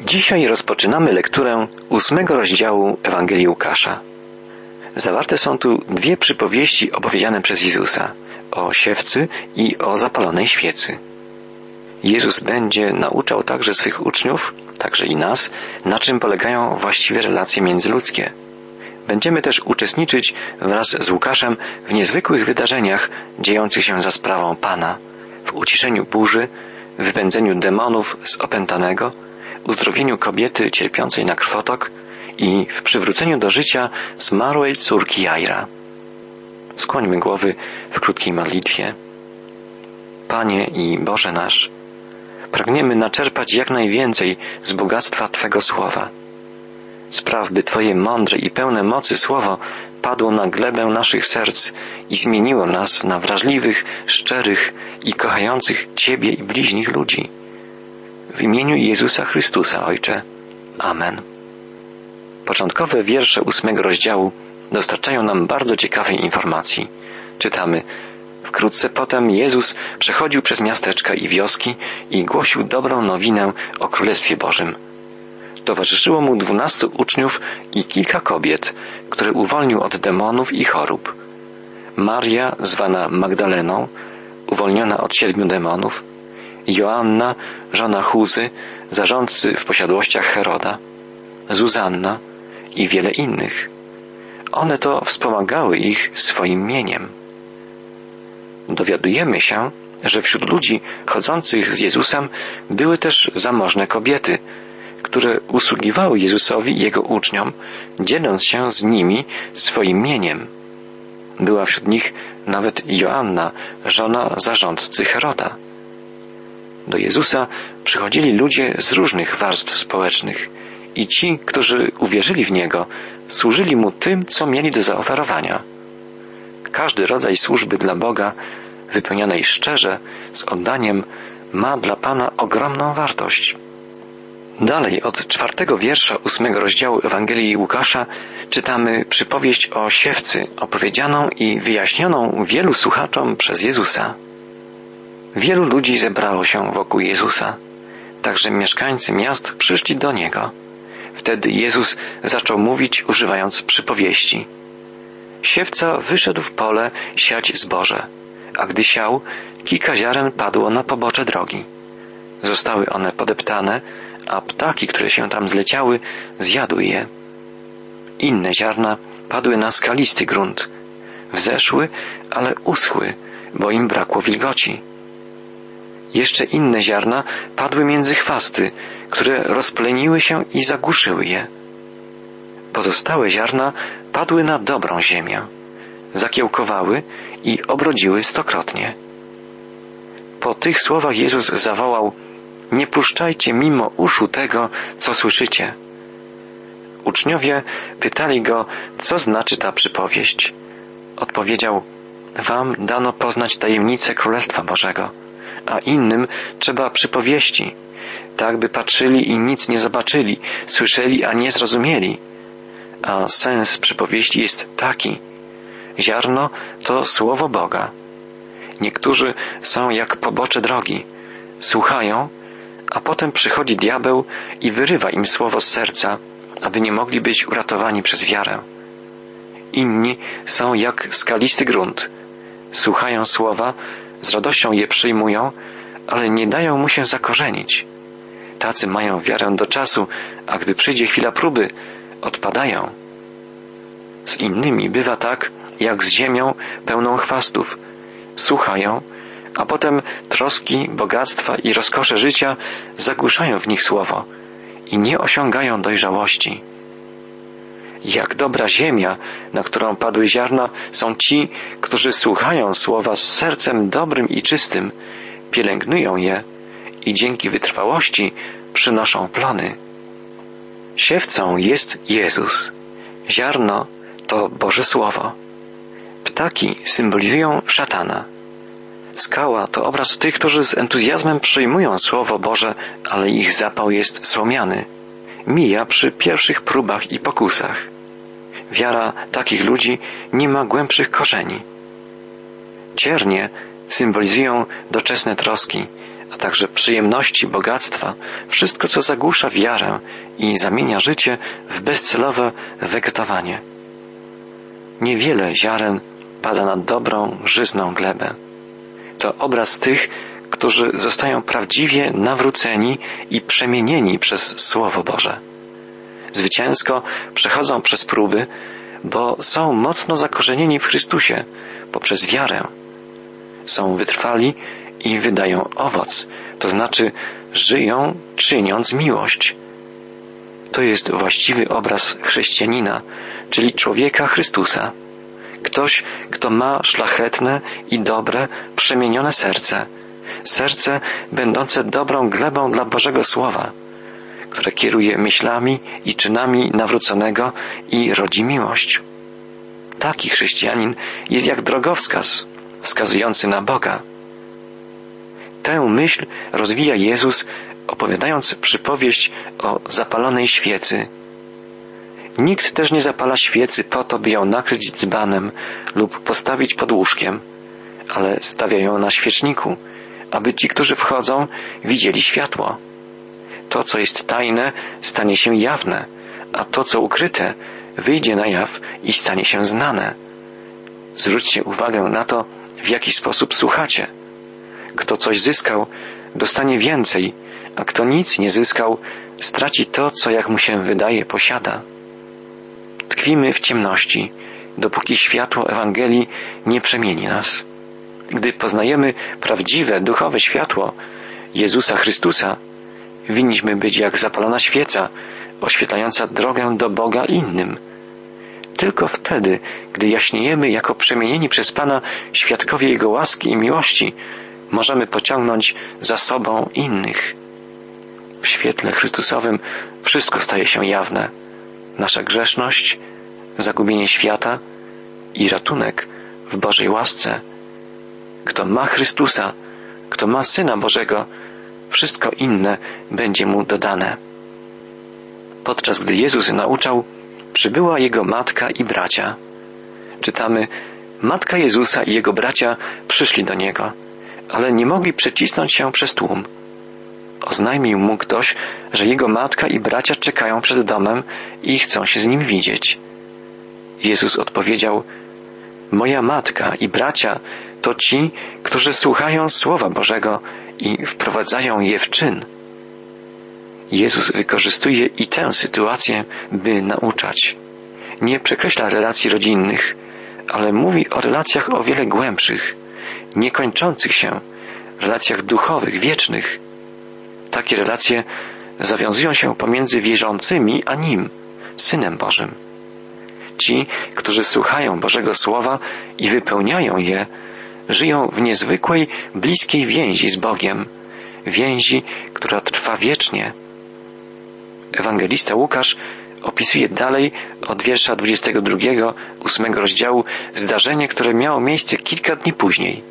Dzisiaj rozpoczynamy lekturę ósmego rozdziału Ewangelii Łukasza. Zawarte są tu dwie przypowieści opowiedziane przez Jezusa o siewcy i o zapalonej świecy. Jezus będzie nauczał także swych uczniów, także i nas, na czym polegają właściwe relacje międzyludzkie. Będziemy też uczestniczyć wraz z Łukaszem w niezwykłych wydarzeniach dziejących się za sprawą Pana, w uciszeniu burzy, wypędzeniu demonów z opętanego, uzdrowieniu kobiety cierpiącej na krwotok i w przywróceniu do życia zmarłej córki Jaira. Skłońmy głowy w krótkiej modlitwie. Panie i Boże nasz, pragniemy naczerpać jak najwięcej z bogactwa Twego słowa. Spraw, by Twoje mądre i pełne mocy słowo padło na glebę naszych serc i zmieniło nas na wrażliwych, szczerych i kochających Ciebie i bliźnich ludzi. W imieniu Jezusa Chrystusa, Ojcze. Amen. Początkowe wiersze ósmego rozdziału dostarczają nam bardzo ciekawej informacji. Czytamy Wkrótce potem Jezus przechodził przez miasteczka i wioski i głosił dobrą nowinę o Królestwie Bożym. Towarzyszyło mu dwunastu uczniów i kilka kobiet, które uwolnił od demonów i chorób. Maria, zwana Magdaleną, uwolniona od siedmiu demonów, Joanna, żona Huzy, zarządcy w posiadłościach Heroda, Zuzanna i wiele innych. One to wspomagały ich swoim mieniem. Dowiadujemy się, że wśród ludzi chodzących z Jezusem były też zamożne kobiety, które usługiwały Jezusowi i Jego uczniom, dzieląc się z nimi swoim mieniem. Była wśród nich nawet Joanna, żona zarządcy Heroda. Do Jezusa przychodzili ludzie z różnych warstw społecznych i ci, którzy uwierzyli w Niego, służyli Mu tym, co mieli do zaoferowania. Każdy rodzaj służby dla Boga, wypełnionej szczerze, z oddaniem, ma dla Pana ogromną wartość. Dalej od czwartego wiersza ósmego rozdziału Ewangelii Łukasza czytamy przypowieść o siewcy, opowiedzianą i wyjaśnioną wielu słuchaczom przez Jezusa. Wielu ludzi zebrało się wokół Jezusa, także mieszkańcy miast przyszli do Niego. Wtedy Jezus zaczął mówić, używając przypowieści. Siewca wyszedł w pole siać zboże, a gdy siał, kilka ziaren padło na pobocze drogi. Zostały one podeptane, a ptaki, które się tam zleciały, zjadły je. Inne ziarna padły na skalisty grunt. Wzeszły, ale uschły, bo im brakło wilgoci. Jeszcze inne ziarna padły między chwasty, które rozpleniły się i zagłuszyły je. Pozostałe ziarna padły na dobrą ziemię, zakiełkowały i obrodziły stokrotnie. Po tych słowach Jezus zawołał: Nie puszczajcie mimo uszu tego, co słyszycie. Uczniowie pytali go, co znaczy ta przypowieść. Odpowiedział: Wam dano poznać tajemnicę Królestwa Bożego a innym trzeba przypowieści, tak by patrzyli i nic nie zobaczyli, słyszeli, a nie zrozumieli. A sens przypowieści jest taki. Ziarno to słowo Boga. Niektórzy są jak pobocze drogi. Słuchają, a potem przychodzi diabeł i wyrywa im słowo z serca, aby nie mogli być uratowani przez wiarę. Inni są jak skalisty grunt. Słuchają słowa, z radością je przyjmują, ale nie dają mu się zakorzenić. Tacy mają wiarę do czasu, a gdy przyjdzie chwila próby, odpadają. Z innymi bywa tak, jak z ziemią pełną chwastów. Słuchają, a potem troski, bogactwa i rozkosze życia zagłuszają w nich słowo i nie osiągają dojrzałości. Jak dobra ziemia, na którą padły ziarna, są ci, którzy słuchają słowa z sercem dobrym i czystym, pielęgnują je i dzięki wytrwałości przynoszą plony. Siewcą jest Jezus. Ziarno to Boże Słowo. Ptaki symbolizują szatana. Skała to obraz tych, którzy z entuzjazmem przyjmują Słowo Boże, ale ich zapał jest słomiany. Mija przy pierwszych próbach i pokusach. Wiara takich ludzi nie ma głębszych korzeni. Ciernie symbolizują doczesne troski, a także przyjemności, bogactwa, wszystko co zagłusza wiarę i zamienia życie w bezcelowe wegetowanie. Niewiele ziaren pada na dobrą, żyzną glebę. To obraz tych, którzy zostają prawdziwie nawróceni i przemienieni przez Słowo Boże. Zwycięsko przechodzą przez próby, bo są mocno zakorzenieni w Chrystusie poprzez wiarę. Są wytrwali i wydają owoc, to znaczy żyją czyniąc miłość. To jest właściwy obraz chrześcijanina, czyli człowieka Chrystusa. Ktoś, kto ma szlachetne i dobre, przemienione serce, serce będące dobrą glebą dla Bożego Słowa, które kieruje myślami i czynami nawróconego i rodzi miłość. Taki chrześcijanin jest jak drogowskaz wskazujący na Boga. Tę myśl rozwija Jezus, opowiadając przypowieść o zapalonej świecy. Nikt też nie zapala świecy po to, by ją nakryć dzbanem lub postawić pod łóżkiem, ale stawia ją na świeczniku, aby ci, którzy wchodzą, widzieli światło. To, co jest tajne, stanie się jawne, a to, co ukryte, wyjdzie na jaw i stanie się znane. Zwróćcie uwagę na to, w jaki sposób słuchacie. Kto coś zyskał, dostanie więcej, a kto nic nie zyskał, straci to, co jak mu się wydaje posiada. Tkwimy w ciemności, dopóki światło Ewangelii nie przemieni nas. Gdy poznajemy prawdziwe duchowe światło Jezusa Chrystusa, winniśmy być jak zapalona świeca, oświetlająca drogę do Boga innym. Tylko wtedy, gdy jaśniejemy jako przemienieni przez Pana świadkowie Jego łaski i miłości, możemy pociągnąć za sobą innych. W świetle Chrystusowym wszystko staje się jawne. Nasza grzeszność, zagubienie świata i ratunek w Bożej łasce. Kto ma Chrystusa, kto ma Syna Bożego, wszystko inne będzie mu dodane. Podczas gdy Jezus nauczał, przybyła jego matka i bracia. Czytamy, matka Jezusa i jego bracia przyszli do niego, ale nie mogli przecisnąć się przez tłum. Oznajmił mu ktoś, że jego matka i bracia czekają przed domem i chcą się z nim widzieć. Jezus odpowiedział, Moja matka i bracia to ci, którzy słuchają Słowa Bożego i wprowadzają je w czyn. Jezus wykorzystuje i tę sytuację, by nauczać. Nie przekreśla relacji rodzinnych, ale mówi o relacjach o wiele głębszych, niekończących się, relacjach duchowych, wiecznych. Takie relacje zawiązują się pomiędzy wierzącymi a Nim, Synem Bożym. Ci, którzy słuchają Bożego Słowa i wypełniają je, żyją w niezwykłej, bliskiej więzi z Bogiem, więzi, która trwa wiecznie. Ewangelista Łukasz opisuje dalej od wiersza 22, 8 rozdziału zdarzenie, które miało miejsce kilka dni później.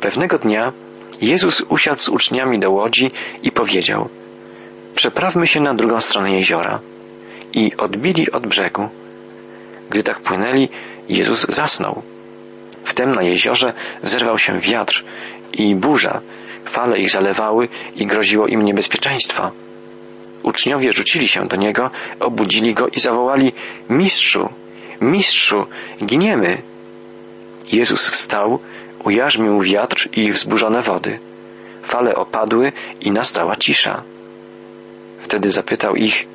Pewnego dnia Jezus usiadł z uczniami do łodzi i powiedział: Przeprawmy się na drugą stronę jeziora. I odbili od brzegu. Gdy tak płynęli, Jezus zasnął. Wtem na jeziorze zerwał się wiatr i burza, fale ich zalewały i groziło im niebezpieczeństwo. Uczniowie rzucili się do niego, obudzili go i zawołali: Mistrzu, mistrzu, giniemy! Jezus wstał, ujarzmił wiatr i wzburzone wody. Fale opadły i nastała cisza. Wtedy zapytał ich: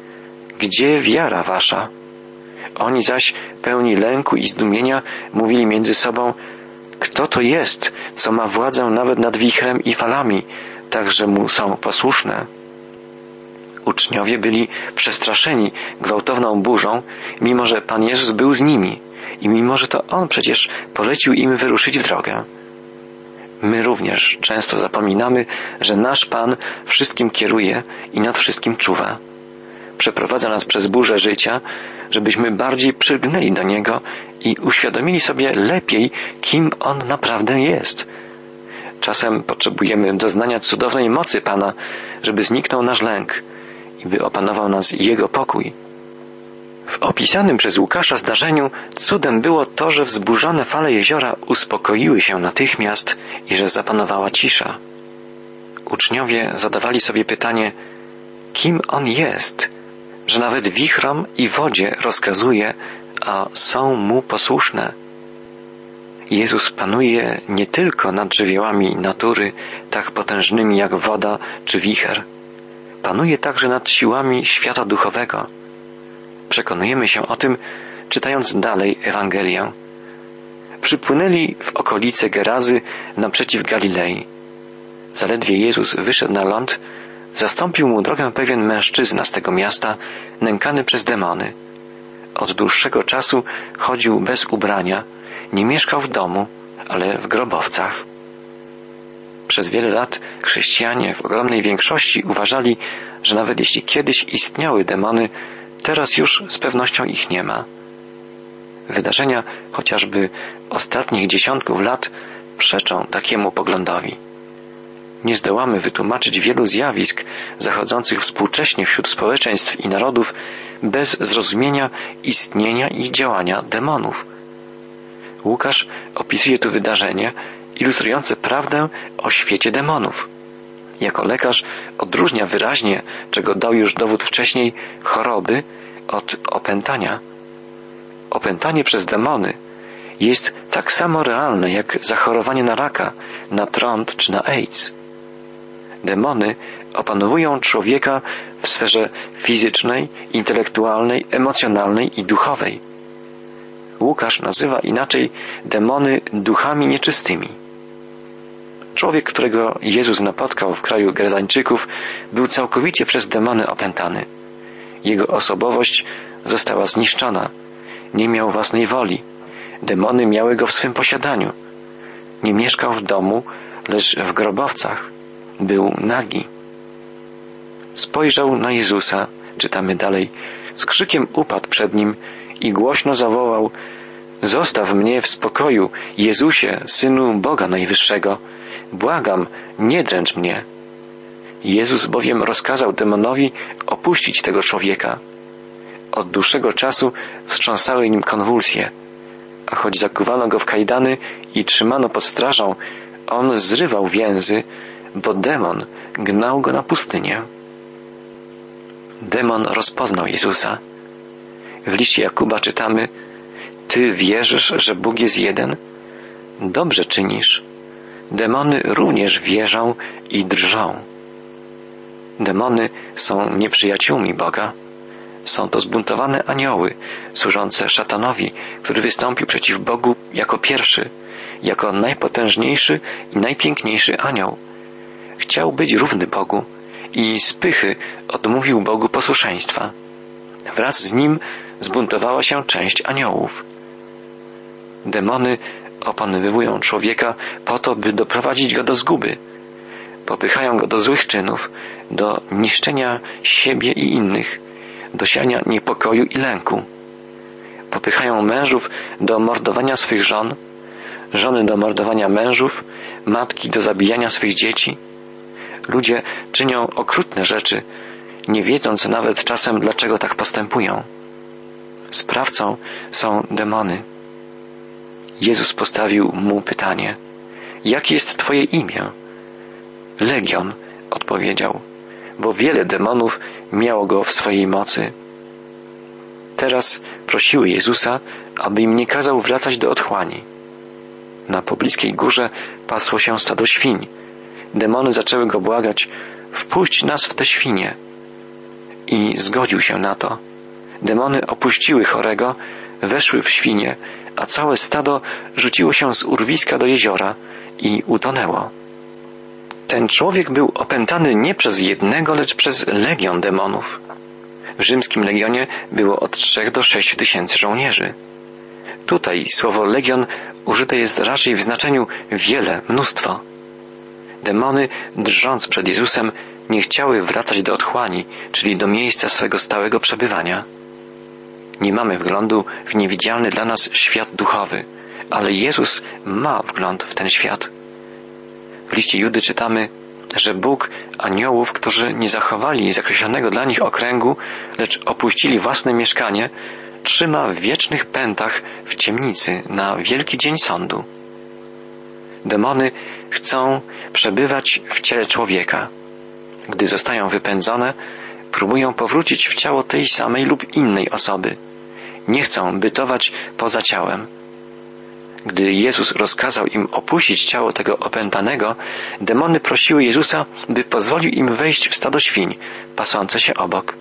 Gdzie wiara wasza? Oni zaś, pełni lęku i zdumienia, mówili między sobą, kto to jest, co ma władzę nawet nad wichrem i falami, tak że mu są posłuszne. Uczniowie byli przestraszeni gwałtowną burzą, mimo że Pan Jezus był z nimi i mimo że to On przecież polecił im wyruszyć w drogę. My również często zapominamy, że nasz Pan wszystkim kieruje i nad wszystkim czuwa przeprowadza nas przez burzę życia, żebyśmy bardziej przygnęli do Niego i uświadomili sobie lepiej, kim On naprawdę jest. Czasem potrzebujemy doznania cudownej mocy Pana, żeby zniknął nasz lęk i by opanował nas Jego pokój. W opisanym przez Łukasza zdarzeniu cudem było to, że wzburzone fale jeziora uspokoiły się natychmiast i że zapanowała cisza. uczniowie zadawali sobie pytanie, kim on jest, że nawet wichrom i wodzie rozkazuje, a są mu posłuszne. Jezus panuje nie tylko nad żywiołami natury, tak potężnymi jak woda czy wicher. Panuje także nad siłami świata duchowego. Przekonujemy się o tym, czytając dalej Ewangelię. Przypłynęli w okolice Gerazy naprzeciw Galilei. Zaledwie Jezus wyszedł na ląd, zastąpił mu drogę pewien mężczyzna z tego miasta, nękany przez demony. Od dłuższego czasu chodził bez ubrania, nie mieszkał w domu, ale w grobowcach. Przez wiele lat chrześcijanie w ogromnej większości uważali, że nawet jeśli kiedyś istniały demony, teraz już z pewnością ich nie ma. Wydarzenia chociażby ostatnich dziesiątków lat przeczą takiemu poglądowi. Nie zdołamy wytłumaczyć wielu zjawisk zachodzących współcześnie wśród społeczeństw i narodów bez zrozumienia istnienia i działania demonów. Łukasz opisuje tu wydarzenie ilustrujące prawdę o świecie demonów. Jako lekarz odróżnia wyraźnie, czego dał już dowód wcześniej, choroby od opętania. Opętanie przez demony jest tak samo realne jak zachorowanie na raka, na trąd czy na AIDS. Demony opanowują człowieka w sferze fizycznej, intelektualnej, emocjonalnej i duchowej. Łukasz nazywa inaczej demony duchami nieczystymi. Człowiek, którego Jezus napotkał w kraju Grezańczyków, był całkowicie przez demony opętany. Jego osobowość została zniszczona. Nie miał własnej woli. Demony miały go w swym posiadaniu. Nie mieszkał w domu, lecz w grobowcach. Był nagi. Spojrzał na Jezusa, czytamy dalej, z krzykiem upadł przed nim i głośno zawołał Zostaw mnie w spokoju, Jezusie, Synu Boga Najwyższego. Błagam, nie dręcz mnie. Jezus bowiem rozkazał demonowi opuścić tego człowieka. Od dłuższego czasu wstrząsały nim konwulsje, a choć zakuwano go w kajdany i trzymano pod strażą, on zrywał więzy, bo demon gnał go na pustynię. Demon rozpoznał Jezusa. W liście Jakuba czytamy, Ty wierzysz, że Bóg jest jeden? Dobrze czynisz. Demony również wierzą i drżą. Demony są nieprzyjaciółmi Boga. Są to zbuntowane anioły, służące szatanowi, który wystąpił przeciw Bogu jako pierwszy, jako najpotężniejszy i najpiękniejszy anioł. Chciał być równy Bogu i z pychy odmówił Bogu posłuszeństwa. Wraz z nim zbuntowała się część aniołów. Demony opanowywują człowieka po to, by doprowadzić go do zguby. Popychają go do złych czynów, do niszczenia siebie i innych, do siania niepokoju i lęku. Popychają mężów do mordowania swych żon, żony do mordowania mężów, matki do zabijania swych dzieci. Ludzie czynią okrutne rzeczy, nie wiedząc nawet czasem, dlaczego tak postępują. Sprawcą są demony. Jezus postawił mu pytanie: Jakie jest Twoje imię? Legion odpowiedział, bo wiele demonów miało go w swojej mocy. Teraz prosiły Jezusa, aby im nie kazał wracać do otchłani. Na pobliskiej górze pasło się stado świń. Demony zaczęły go błagać: Wpuść nas w te świnie. I zgodził się na to. Demony opuściły chorego, weszły w świnie, a całe stado rzuciło się z urwiska do jeziora i utonęło. Ten człowiek był opętany nie przez jednego, lecz przez legion demonów. W rzymskim legionie było od trzech do sześciu tysięcy żołnierzy. Tutaj słowo legion użyte jest raczej w znaczeniu wiele, mnóstwo. Demony, drżąc przed Jezusem, nie chciały wracać do otchłani, czyli do miejsca swego stałego przebywania. Nie mamy wglądu w niewidzialny dla nas świat duchowy, ale Jezus ma wgląd w ten świat. W liście Judy czytamy, że Bóg aniołów, którzy nie zachowali zakreślonego dla nich okręgu, lecz opuścili własne mieszkanie, trzyma w wiecznych pętach w ciemnicy na wielki dzień sądu. Demony chcą przebywać w ciele człowieka. Gdy zostają wypędzone, próbują powrócić w ciało tej samej lub innej osoby. Nie chcą bytować poza ciałem. Gdy Jezus rozkazał im opuścić ciało tego opętanego, demony prosiły Jezusa, by pozwolił im wejść w stado świń, pasące się obok.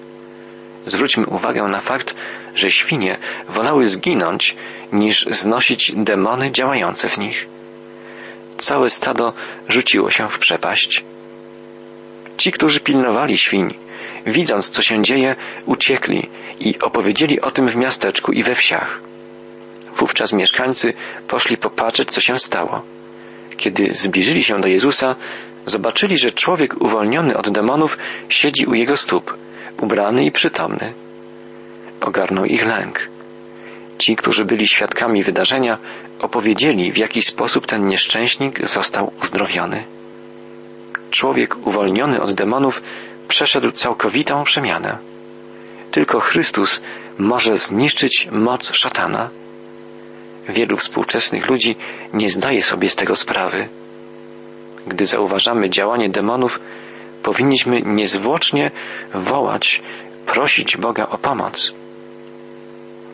Zwróćmy uwagę na fakt, że świnie wolały zginąć, niż znosić demony działające w nich. Całe stado rzuciło się w przepaść. Ci, którzy pilnowali świń, widząc co się dzieje, uciekli i opowiedzieli o tym w miasteczku i we wsiach. Wówczas mieszkańcy poszli popatrzeć, co się stało. Kiedy zbliżyli się do Jezusa, zobaczyli, że człowiek uwolniony od demonów siedzi u jego stóp, ubrany i przytomny. Ogarnął ich lęk. Ci, którzy byli świadkami wydarzenia, opowiedzieli, w jaki sposób ten nieszczęśnik został uzdrowiony. Człowiek uwolniony od demonów przeszedł całkowitą przemianę. Tylko Chrystus może zniszczyć moc szatana. Wielu współczesnych ludzi nie zdaje sobie z tego sprawy. Gdy zauważamy działanie demonów, powinniśmy niezwłocznie wołać, prosić Boga o pomoc.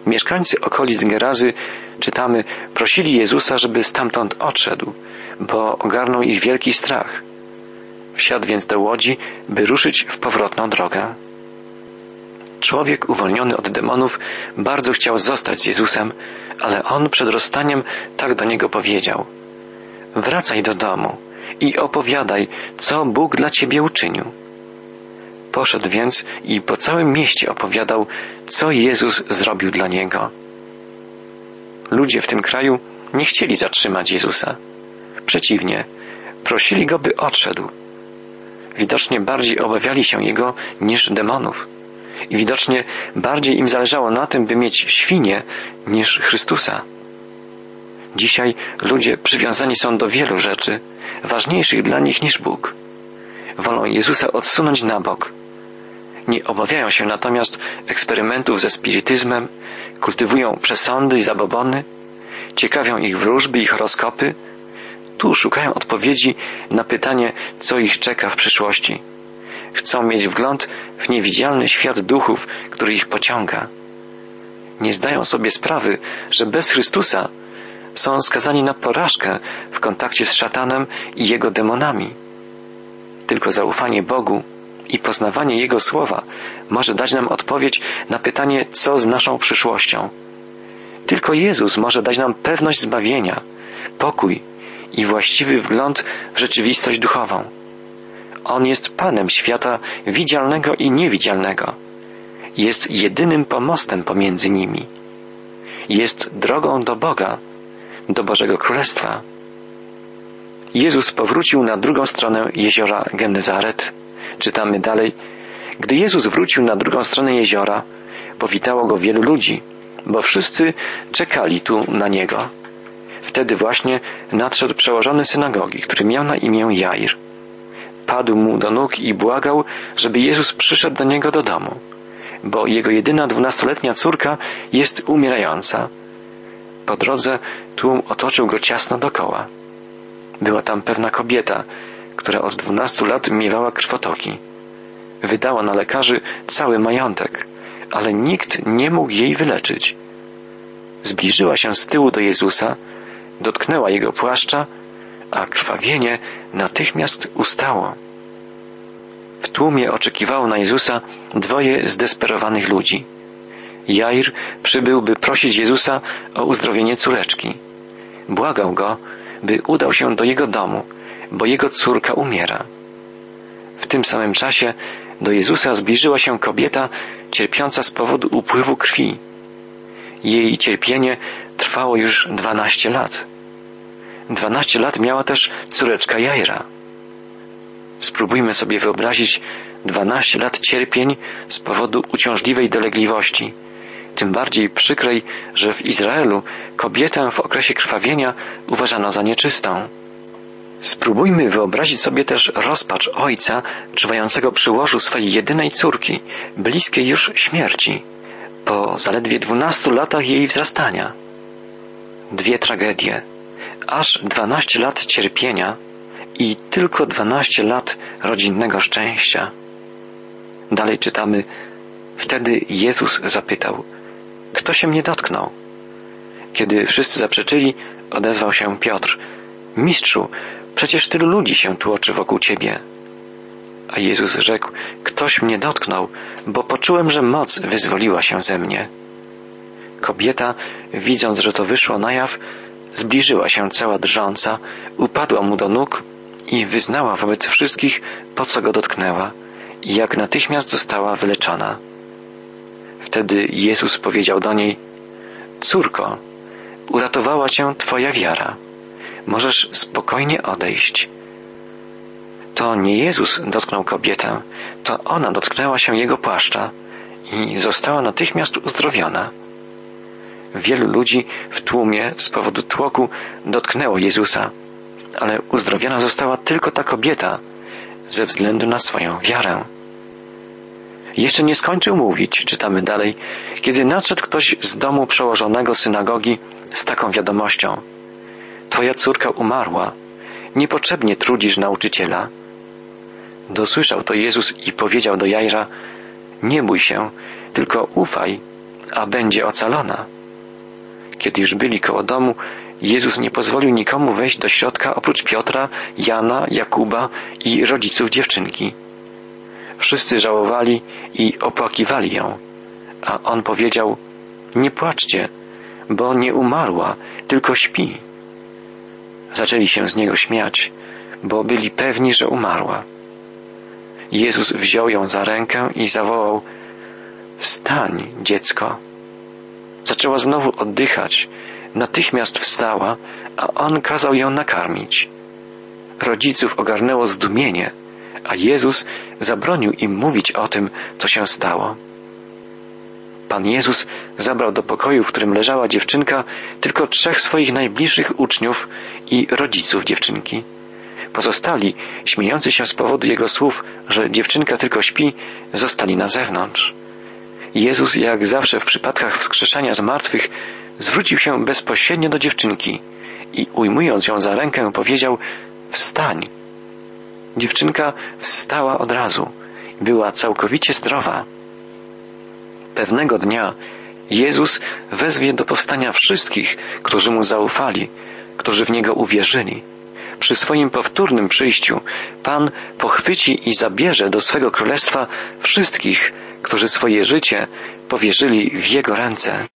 Mieszkańcy okolic Gerazy, czytamy, prosili Jezusa, żeby stamtąd odszedł, bo ogarnął ich wielki strach. Wsiadł więc do łodzi, by ruszyć w powrotną drogę. Człowiek uwolniony od demonów bardzo chciał zostać z Jezusem, ale on przed rozstaniem tak do niego powiedział: Wracaj do domu i opowiadaj, co Bóg dla ciebie uczynił. Poszedł więc i po całym mieście opowiadał, co Jezus zrobił dla niego. Ludzie w tym kraju nie chcieli zatrzymać Jezusa. Przeciwnie, prosili go, by odszedł. Widocznie bardziej obawiali się jego niż demonów. I widocznie bardziej im zależało na tym, by mieć świnie niż Chrystusa. Dzisiaj ludzie przywiązani są do wielu rzeczy, ważniejszych dla nich niż Bóg. Wolą Jezusa odsunąć na bok. Nie obawiają się natomiast eksperymentów ze spirytyzmem, kultywują przesądy i zabobony, ciekawią ich wróżby i horoskopy. Tu szukają odpowiedzi na pytanie, co ich czeka w przyszłości. Chcą mieć wgląd w niewidzialny świat duchów, który ich pociąga. Nie zdają sobie sprawy, że bez Chrystusa są skazani na porażkę w kontakcie z szatanem i jego demonami. Tylko zaufanie Bogu i poznawanie Jego słowa może dać nam odpowiedź na pytanie, co z naszą przyszłością. Tylko Jezus może dać nam pewność zbawienia, pokój i właściwy wgląd w rzeczywistość duchową. On jest Panem świata widzialnego i niewidzialnego. Jest jedynym pomostem pomiędzy nimi. Jest drogą do Boga, do Bożego Królestwa. Jezus powrócił na drugą stronę jeziora Genezaret. Czytamy dalej. Gdy Jezus wrócił na drugą stronę jeziora, powitało go wielu ludzi, bo wszyscy czekali tu na niego. Wtedy właśnie nadszedł przełożony synagogi, który miał na imię Jair. Padł mu do nóg i błagał, żeby Jezus przyszedł do niego do domu, bo jego jedyna dwunastoletnia córka jest umierająca. Po drodze tłum otoczył go ciasno dokoła. Była tam pewna kobieta, która od dwunastu lat miewała krwotoki. Wydała na lekarzy cały majątek, ale nikt nie mógł jej wyleczyć. Zbliżyła się z tyłu do Jezusa, dotknęła jego płaszcza, a krwawienie natychmiast ustało. W tłumie oczekiwało na Jezusa dwoje zdesperowanych ludzi. Jair przybył, by prosić Jezusa o uzdrowienie córeczki. Błagał go, by udał się do jego domu, bo jego córka umiera. W tym samym czasie do Jezusa zbliżyła się kobieta cierpiąca z powodu upływu krwi. Jej cierpienie trwało już dwanaście lat. Dwanaście lat miała też córeczka Jaira. Spróbujmy sobie wyobrazić dwanaście lat cierpień z powodu uciążliwej dolegliwości, tym bardziej przykrej, że w Izraelu kobietę w okresie krwawienia uważano za nieczystą. Spróbujmy wyobrazić sobie też rozpacz ojca czuwającego przy łożu swojej jedynej córki, bliskiej już śmierci, po zaledwie dwunastu latach jej wzrastania. Dwie tragedie, aż dwanaście lat cierpienia i tylko dwanaście lat rodzinnego szczęścia. Dalej czytamy, wtedy Jezus zapytał, kto się mnie dotknął? Kiedy wszyscy zaprzeczyli, odezwał się Piotr, mistrzu, przecież tylu ludzi się tłoczy wokół ciebie. A Jezus rzekł, ktoś mnie dotknął, bo poczułem, że moc wyzwoliła się ze mnie. Kobieta, widząc, że to wyszło na jaw, zbliżyła się cała drżąca, upadła mu do nóg i wyznała wobec wszystkich, po co go dotknęła i jak natychmiast została wyleczona. Wtedy Jezus powiedział do niej, Córko, uratowała cię Twoja wiara. Możesz spokojnie odejść. To nie Jezus dotknął kobietę, to ona dotknęła się jego płaszcza i została natychmiast uzdrowiona. Wielu ludzi w tłumie z powodu tłoku dotknęło Jezusa, ale uzdrowiona została tylko ta kobieta ze względu na swoją wiarę. Jeszcze nie skończył mówić, czytamy dalej, kiedy nadszedł ktoś z domu przełożonego synagogi z taką wiadomością. Twoja córka umarła, niepotrzebnie trudzisz nauczyciela. Dosłyszał to Jezus i powiedział do Jajra, nie bój się, tylko ufaj, a będzie ocalona. Kiedy już byli koło domu, Jezus nie pozwolił nikomu wejść do środka oprócz Piotra, Jana, Jakuba i rodziców dziewczynki. Wszyscy żałowali i opłakiwali ją, a on powiedział: Nie płaczcie, bo nie umarła, tylko śpi. Zaczęli się z niego śmiać, bo byli pewni, że umarła. Jezus wziął ją za rękę i zawołał: Wstań, dziecko. Zaczęła znowu oddychać, natychmiast wstała, a on kazał ją nakarmić. Rodziców ogarnęło zdumienie, a Jezus zabronił im mówić o tym, co się stało. Pan Jezus zabrał do pokoju, w którym leżała dziewczynka, tylko trzech swoich najbliższych uczniów i rodziców dziewczynki. Pozostali, śmiejący się z powodu jego słów, że dziewczynka tylko śpi, zostali na zewnątrz. Jezus, jak zawsze w przypadkach wskrzeszania z martwych, zwrócił się bezpośrednio do dziewczynki i ujmując ją za rękę powiedział Wstań. Dziewczynka wstała od razu. Była całkowicie zdrowa. Pewnego dnia Jezus wezwie do powstania wszystkich, którzy mu zaufali, którzy w niego uwierzyli. Przy swoim powtórnym przyjściu Pan pochwyci i zabierze do swego królestwa wszystkich, którzy swoje życie powierzyli w Jego ręce.